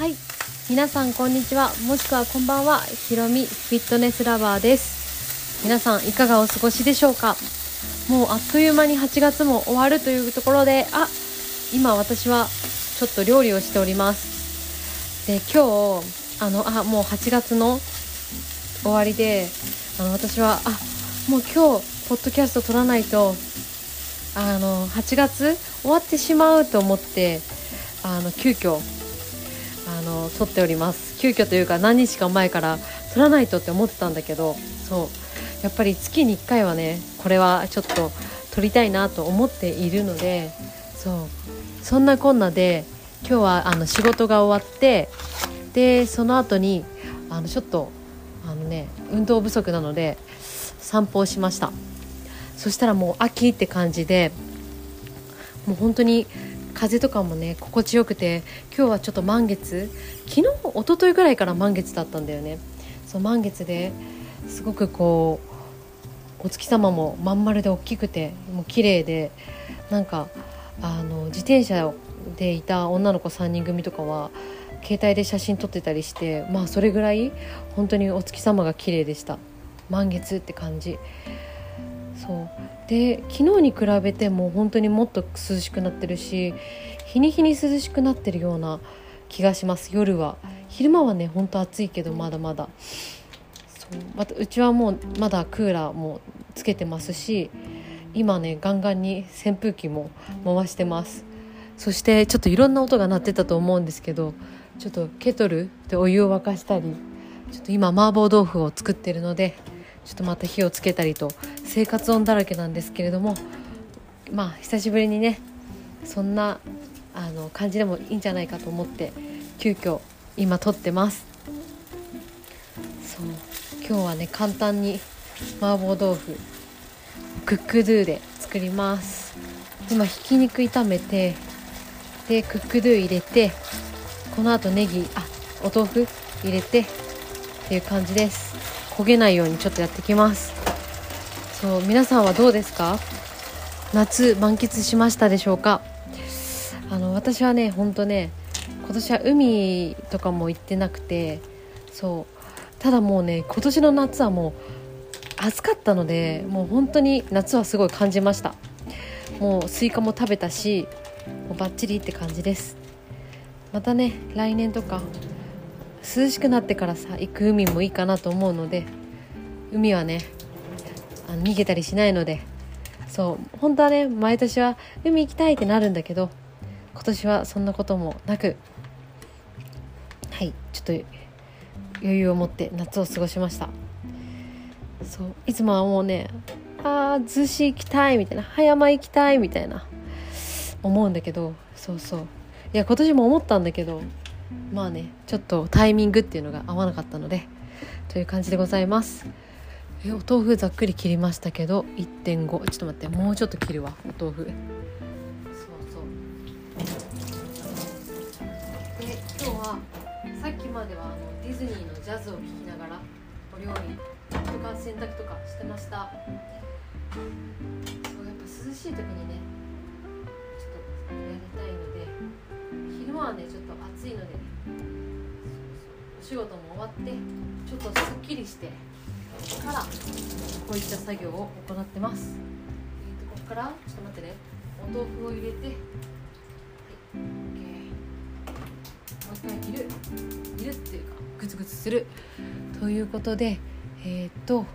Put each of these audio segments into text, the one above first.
はい。皆さんこんにちは。もしくはこんばんは。ひろみフィットネスラバーです。皆さんいかがお過ごしでしょうか？もうあっという間に8月も終わるというところであ今私はちょっと料理をしております。で今日あのあもう8月の終わりであの私はあもう今日ポッドキャスト撮らないとあの8月終わってしまうと思ってあの急遽の撮っております。急遽というか何日か前から撮らないとって思ってたんだけどそう。やっぱり月に1回はねこれはちょっと撮りたいなと思っているのでそう。そんなこんなで今日はあの仕事が終わってでその後にあのちょっとあのね運動不足なので散歩をしました。そしたらもう秋って感じでもう本当に風とかもね心地よくて今日はちょっと満月。昨日一昨日ぐらいから満月だったんだよね。そう満月ですごくこうお月様もまん丸で大きくてもう綺麗でなんかあの自転車でいた女の子3人組とかは携帯で写真撮ってたりしてまあそれぐらい本当にお月様が綺麗でした。満月って感じ。そう。で昨日に比べても本当にもっと涼しくなってるし日に日に涼しくなってるような気がします夜は。昼間はね本当暑いけどまだまだ。そう。またうちはもうまだクーラーもつけてますし今ねガンガンに扇風機も回してます。そしてちょっといろんな音が鳴ってたと思うんですけどちょっとケトルでお湯を沸かしたりちょっと今麻婆豆腐を作ってるのでちょっとまた火をつけたりと生活音だらけなんですけれどもまあ久しぶりにねそんなあの感じでもいいんじゃないかと思って急遽今撮ってます。そう。今日はね簡単に麻婆豆腐クックドゥで作ります。今ひき肉炒めてでクックドゥ入れてこのあとネギあお豆腐入れてっていう感じです。焦げないようにちょっとやってきます。そう皆さんはどうですか？夏満喫しましたでしょうか？あの私はねほんとね今年は海とかも行ってなくてそうただもうね今年の夏はもう暑かったのでもう本当に夏はすごい感じました。もうスイカも食べたしもうバッチリって感じです。またね来年とか涼しくなってからさ行く海もいいかなと思うので海はねあの逃げたりしないのでそう本当はね毎年は海行きたいってなるんだけど今年はそんなこともなくはいちょっと余裕を持って夏を過ごしました。そういつもはもうねああ逗子行きたいみたいな葉山行きたいみたいな思うんだけどそうそう。いや今年も思ったんだけどまあねちょっとタイミングっていうのが合わなかったのでという感じでございます。えお豆腐ざっくり切りましたけど1.5ちょっと待ってもうちょっと切るわお豆腐。そうそう。で今日はさっきまではあのディズニーのジャズを聴きながらお料理とか洗濯とかしてました。そうやっぱ涼しい時にねちょっとやりたいので昼間はねちょっと暑いのでお仕事も終わってちょっとすっきりしてからこういった作業を行ってます。えーとここからちょっと待ってね。お豆腐を入れてはい OK もう一回煮る。煮るっていうかグツグツする。ということでえっ、と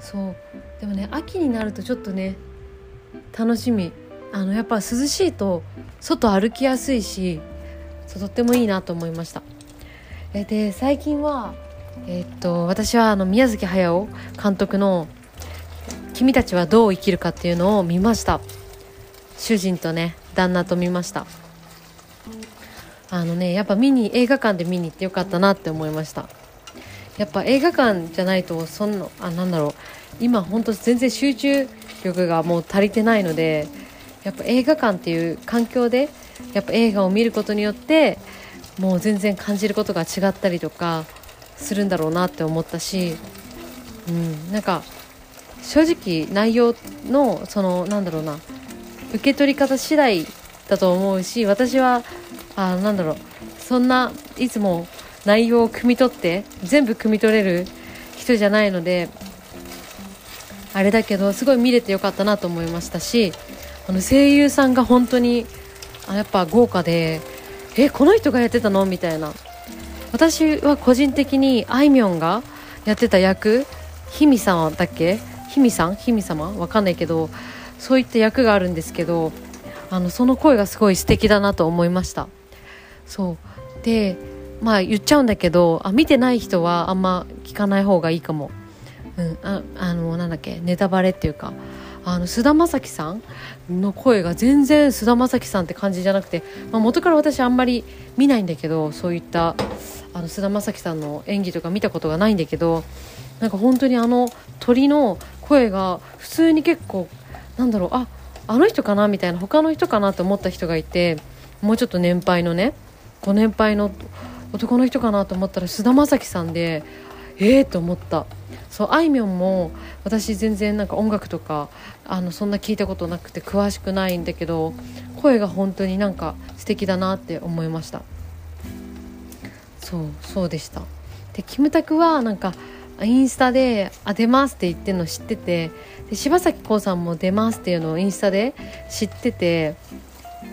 そう。でもね秋になるとちょっとね楽しみ。あのやっぱ涼しいと外歩きやすいしそうとってもいいなと思いました。えで最近はえっと私はあの宮崎駿監督の「君たちはどう生きるか」っていうのを見ました。主人とね旦那と見ました。あのねやっぱ見に映画館で見に行ってよかったなって思いました。やっぱ映画館じゃないとそんなあなんだろう。今本当全然集中力がもう足りてないのでやっぱ映画館っていう環境でやっぱ映画を見ることによってもう全然感じることが違ったりとかするんだろうなって思ったし、うん、なんか正直内容のそのなんだろうな受け取り方次第だと思うし私はあなんだろうそんないつも内容を汲み取って全部汲み取れる人じゃないのであれだけどすごい見れてよかったなと思いましたしあの声優さんが本当にあやっぱ豪華でえこの人がやってたの？みたいな。私は個人的にあいみょんがやってた役ひみさんだっけ？ひみさん？ひみ様わかんないけどそういった役があるんですけどあのその声がすごい素敵だなと思いました。そう。でまあ言っちゃうんだけどあ見てない人はあんま聞かない方がいいかも。うんああのなんだっけ？ネタバレっていうか。あの菅田将暉さんの声が全然菅田将暉さんって感じじゃなくて、まあ、元から私あんまり見ないんだけどそういったあの菅田将暉さんの演技とか見たことがないんだけどなんか本当にあの鳥の声が普通に結構なんだろうああの人かなみたいな他の人かなと思った人がいてもうちょっと年配のねご年配の男の人かなと思ったら菅田将暉さんでええー、と思った。そうあいみょんも私全然なんか音楽とかあのそんな聞いたことなくて詳しくないんだけど声が本当になんか素敵だなって思いました。そうそうでした。でキムタクはなんかインスタで「あ出ます」って言ってるの知っててで柴咲コウさんも「出ます」っていうのをインスタで知ってて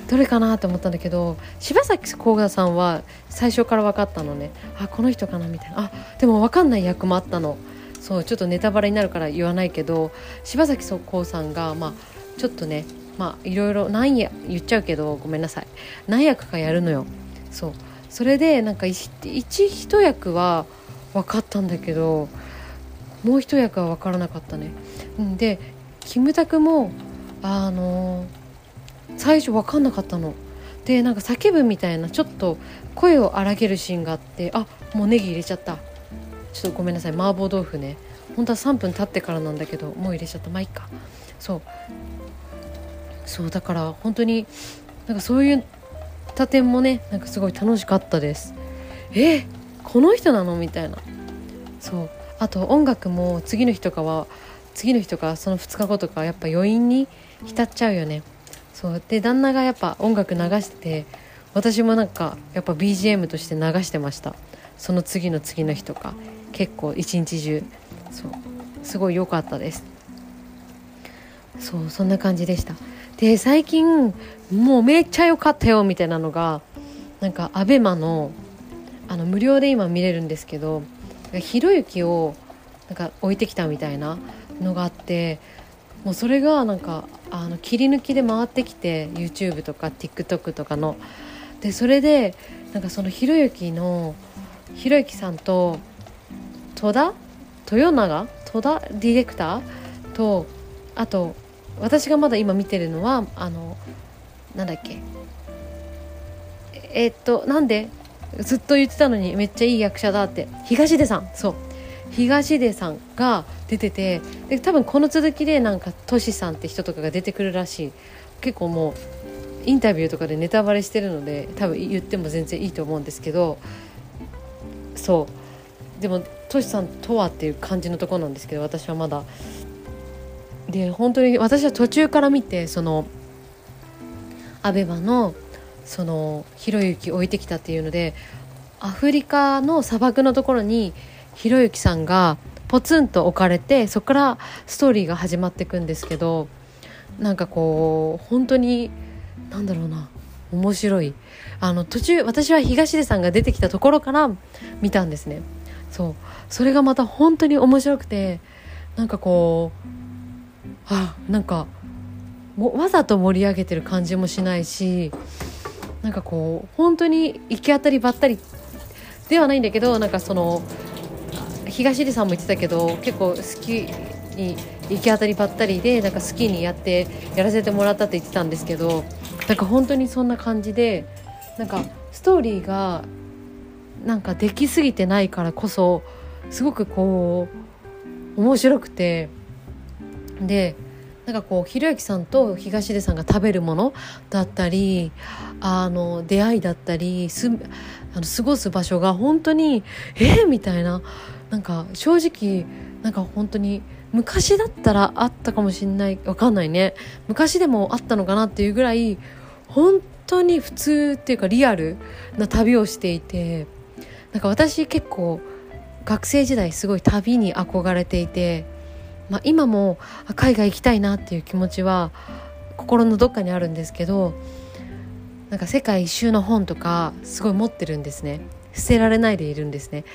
どれかなと思ったんだけど柴咲コウさんは最初から分かったのね。あこの人かなみたいな。あでも分かんない役もあったの。そうちょっとネタバレになるから言わないけど柴咲コウさんがまあちょっとねまあいろいろ何や言っちゃうけどごめんなさい。何役かやるのよ。そう。それでなんか一一役は分かったんだけどもう一役は分からなかったね。でキムタクもあの最初分かんなかったの。でなんか叫ぶみたいなちょっと声を荒げるシーンがあってあもうネギ入れちゃった。ちょっとごめんなさい。麻婆豆腐ね。本当は3分経ってからなんだけどもう入れちゃった。まあいいか。そう。そうだから本当になんかそういった点もねなんかすごい楽しかったです。えこの人なの？みたいな。そう。あと音楽も次の日とかは次の日とかその2日後とかやっぱ余韻に浸っちゃうよね。そう。で旦那がやっぱ音楽流してて私もなんかやっぱ BGM として流してました。その次の次の日とか。結構一日中そうすごい良かったです。そうそんな感じでした。で最近もうめっちゃ良かったよみたいなのがなんか ABEMA のあの無料で今見れるんですけどひろゆきをなんか置いてきたみたいなのがあってもうそれがなんかあの切り抜きで回ってきて YouTube とか TikTok とかの。でそれでなんかそのひろゆきのひろゆきさんと戸田？豊永？戸田？ディレクター？とあと私がまだ今見てるのはあのなんだっけ？えー、っとなんで？ずっと言ってたのにめっちゃいい役者だって。東出さん。そう。東出さんが出ててで多分この続きでなんかトシさんって人とかが出てくるらしい。結構もうインタビューとかでネタバレしてるので多分言っても全然いいと思うんですけどそう。でもトシさんとはっていう感じのとこなんですけど私はまだ。で本当に私は途中から見てそのアベマのそのひろゆき置いてきたっていうのでアフリカの砂漠のところにひろゆきさんがポツンと置かれてそこからストーリーが始まっていくんですけどなんかこう本当になんだろうな面白い。あの途中私は東出さんが出てきたところから見たんですね。そう。それがまた本当に面白くてなんかこうあなんかわざと盛り上げてる感じもしないしなんかこう本当に行き当たりばったりではないんだけどなんかその東出さんも言ってたけど結構好きに行き当たりばったりでなんか好きにやってやらせてもらったって言ってたんですけどなんか本当にそんな感じでなんかストーリーがなんかできすぎてないからこそすごくこう面白くて。でなんかこうひろゆきさんと東出さんが食べるものだったりあの出会いだったりすあの過ごす場所が本当にえ？ー、みたいな。なんか正直なんか本当に昔だったらあったかもしんない。わかんないね。昔でもあったのかなっていうぐらい本当に普通っていうかリアルな旅をしていて。なんか私結構学生時代すごい旅に憧れていて、まあ、今も海外行きたいなっていう気持ちは心のどっかにあるんですけどなんか世界一周の本とかすごい持ってるんですね。捨てられないでいるんですね。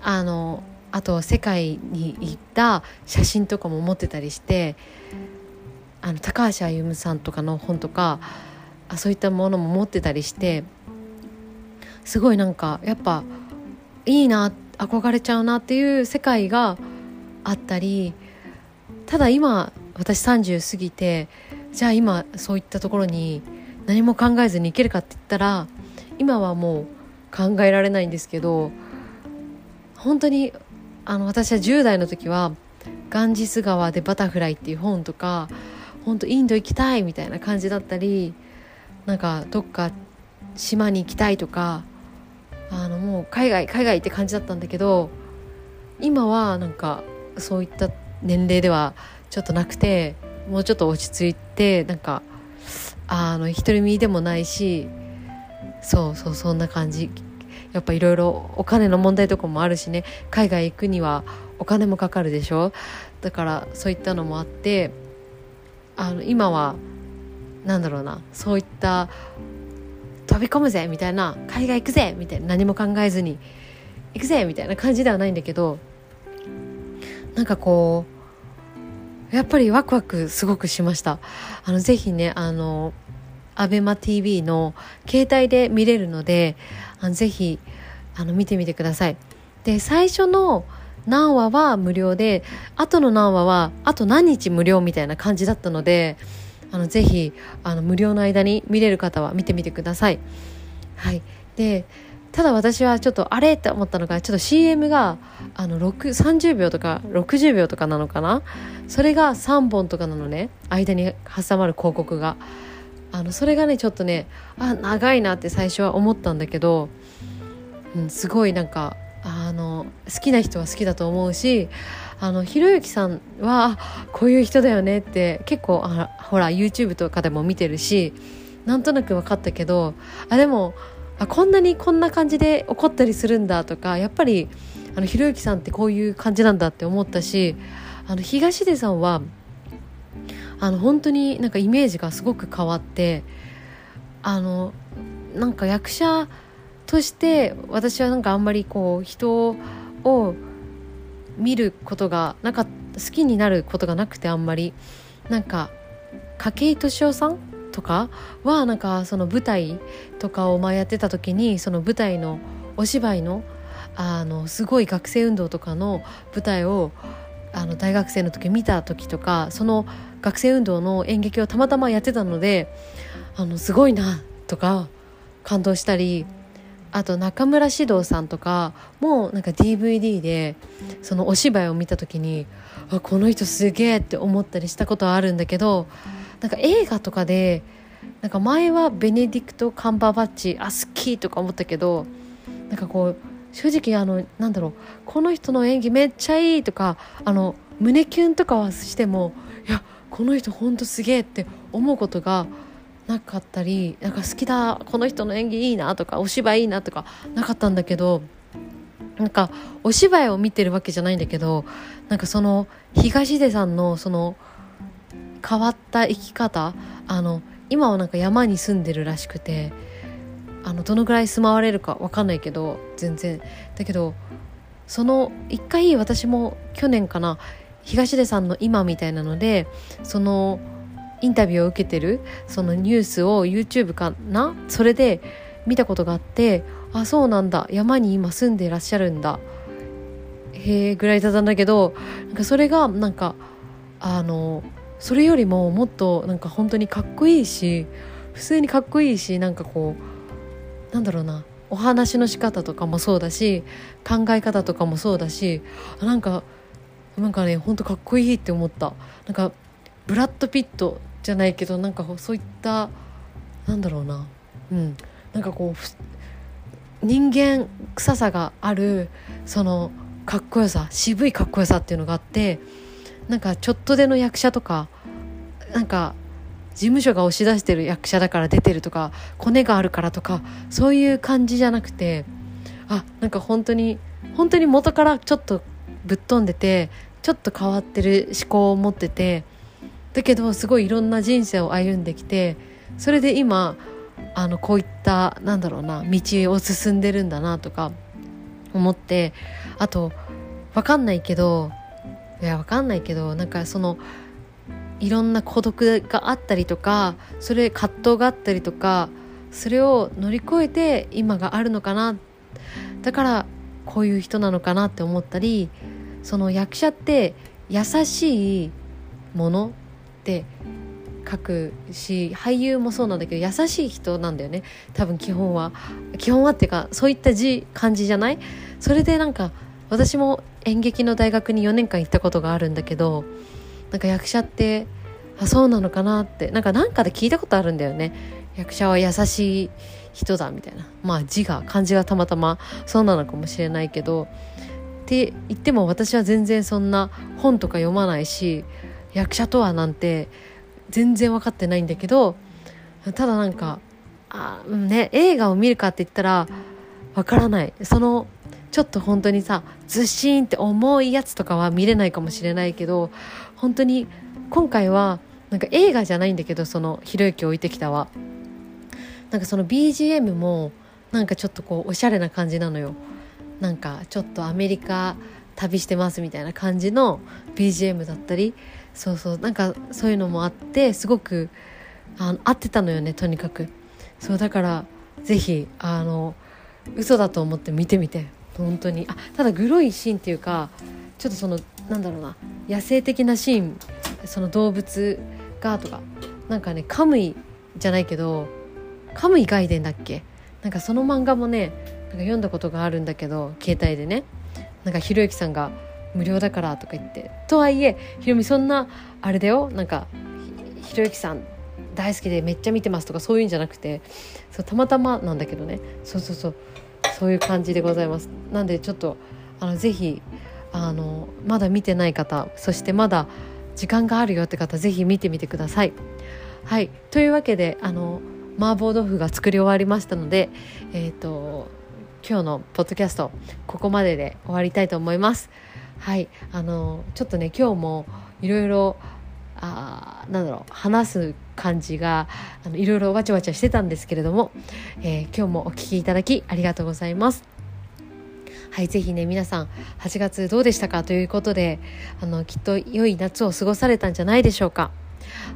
あのあと世界に行った写真とかも持ってたりしてあの高橋歩さんとかの本とかあそういったものも持ってたりしてすごいなんかやっぱいいな憧れちゃうなっていう世界があったりただ今私30過ぎてじゃあ今そういったところに何も考えずに行けるかって言ったら今はもう考えられないんですけど本当にあの私は10代の時は「ガンジス川でバタフライ」っていう本とか本当インド行きたいみたいな感じだったりなんかどっか島に行きたいとかあのもう海外海外って感じだったんだけど今はなんかそういった年齢ではちょっとなくてもうちょっと落ち着いてなんかあの独り身でもないしそうそうそんな感じ。やっぱいろいろお金の問題とかもあるしね。海外行くにはお金もかかるでしょ。だからそういったのもあってあの今はなんだろうな。そういった飛び込むぜみたいな。海外行くぜみたいな。何も考えずに。行くぜみたいな感じではないんだけどなんかこうやっぱりワクワクすごくしました。あのぜひねあのアベマ t v の携帯で見れるのであのぜひあの見てみてください。で最初の何話は無料で後の何話はあと何日無料みたいな感じだったのであのぜひあの無料の間に見れる方は見てみてください。はい、でただ私はちょっとあれって思ったのがちょっと CM があの30秒とか60秒とかなのかな？それが3本とかなのね。間に挟まる広告が。あのそれがねちょっとねあ長いなって最初は思ったんだけど、うん、すごいなんかあの好きな人は好きだと思うしあのひろゆきさんはこういう人だよねって結構あほら YouTube とかでも見てるしなんとなく分かったけどあでもあこんなにこんな感じで怒ったりするんだとかやっぱりあのひろゆきさんってこういう感じなんだって思ったしあの東出さんはあの本当になんかイメージがすごく変わってあのなんか役者として私はなんかあんまりこう人を見ることがなんか好きになることがなくてあんまり。なんか筧敏夫さんとかはなんかその舞台とかを前やってた時にその舞台のお芝居のあのすごい学生運動とかの舞台をあの大学生の時見た時とかその学生運動の演劇をたまたまやってたのであのすごいなとか感動したりあと中村獅童さんとかもなんか DVD でそのお芝居を見た時にあこの人すげえって思ったりしたことはあるんだけどなんか映画とかでなんか前はベネディクト・カンバーバッチあ好きとか思ったけどなんかこう正直あのなんだろうこの人の演技めっちゃいいとかあの胸キュンとかはしてもいやこの人ほんとすげえって思うことがなかったりなんか好きだこの人の演技いいなとかお芝居いいなとかなかったんだけどなんかお芝居を見てるわけじゃないんだけどなんかその東出さんのその変わった生き方あの今はなんか山に住んでるらしくてあのどのぐらい住まわれるか分かんないけど全然。だけどその一回私も去年かな東出さんの今みたいなのでそのインタビューを受けてるそのニュースを YouTube かな？それで見たことがあってあそうなんだ。山に今住んでいらっしゃるんだ。へえぐらいだったんだけどなんかそれがなんかあのそれよりももっとなんか本当にかっこいいし普通にかっこいいしなんかこうなんだろうな。お話の仕方とかもそうだし考え方とかもそうだしなんかなんかねほんとかっこいいって思った。なんかブラッド・ピットじゃないけどなんかそういったなんだろうな。うん。なんかこう人間臭さがあるそのかっこよさ渋いかっこよさっていうのがあってなんかちょっとでの役者とかなんか事務所が押し出してる役者だから出てるとかコネがあるからとかそういう感じじゃなくてあなんか本当に本当に元からちょっとぶっ飛んでてちょっと変わってる思考を持っててだけどすごいいろんな人生を歩んできてそれで今あのこういったなんだろうな道を進んでるんだなとか思ってあと分かんないけどいや分かんないけどなんかそのいろんな孤独があったりとかそれ葛藤があったりとかそれを乗り越えて今があるのかな。だからこういう人なのかなって思ったりその役者って優しいものって書くし俳優もそうなんだけど優しい人なんだよね。多分基本は。基本はっていうかそういった字感じじゃない？それでなんか私も演劇の大学に4年間行ったことがあるんだけどなんか役者ってあそうなのかなって。なんか何かで聞いたことあるんだよね。役者は優しい人だみたいな。まあ字が漢字がたまたまそうなのかもしれないけど。って言っても私は全然そんな本とか読まないし役者とはなんて全然分かってないんだけどただなんかあ、ね、映画を見るかって言ったら分からない。そのちょっと本当にさずっしんって重いやつとかは見れないかもしれないけど本当に今回はなんか映画じゃないんだけどそのひろゆき置いてきたは。なんかその BGM もなんかちょっとこうおしゃれな感じなのよ。なんかちょっとアメリカ旅してますみたいな感じの BGM だったりそうそう。なんかそういうのもあってすごくあの合ってたのよねとにかく。そうだからぜひあの嘘だと思って見てみて。本当に。あただグロいシーンっていうかちょっとそのなんだろうな。野生的なシーンその動物がとかなんかねカムイじゃないけどカムイ外伝だっけ？なんかその漫画もねなんか読んだことがあるんだけど携帯でね。なんかひろゆきさんが無料だからとか言って。とはいえひろみそんなあれだよ。なんかひろゆきさん大好きでめっちゃ見てますとかそういうんじゃなくてそうたまたまなんだけどね。そうそうそうそういう感じでございます。なんでちょっとあのぜひあのまだ見てない方そしてまだ時間があるよって方ぜひ見てみてください。はい。というわけであの麻婆豆腐が作り終わりましたのでえっ、ー、と今日のポッドキャストここまでで終わりたいと思います。はいあのちょっとね今日もいろいろあなんだろう話す感じがあのいろいろわちゃわちゃしてたんですけれども、えー、今日もお聴きいただきありがとうございます。はい、ぜひね、皆さん、8月どうでしたかということで、あの、きっと良い夏を過ごされたんじゃないでしょうか。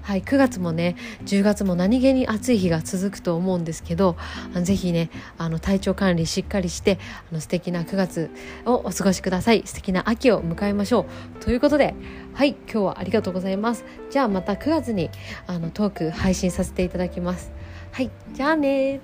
はい、9月もね10月も何気に暑い日が続くと思うんですけどぜひねあの体調管理しっかりしてあの素敵な9月をお過ごしください。素敵な秋を迎えましょう。ということではい今日はありがとうございます。じゃあまた9月にあのトーク配信させていただきます。はいじゃあね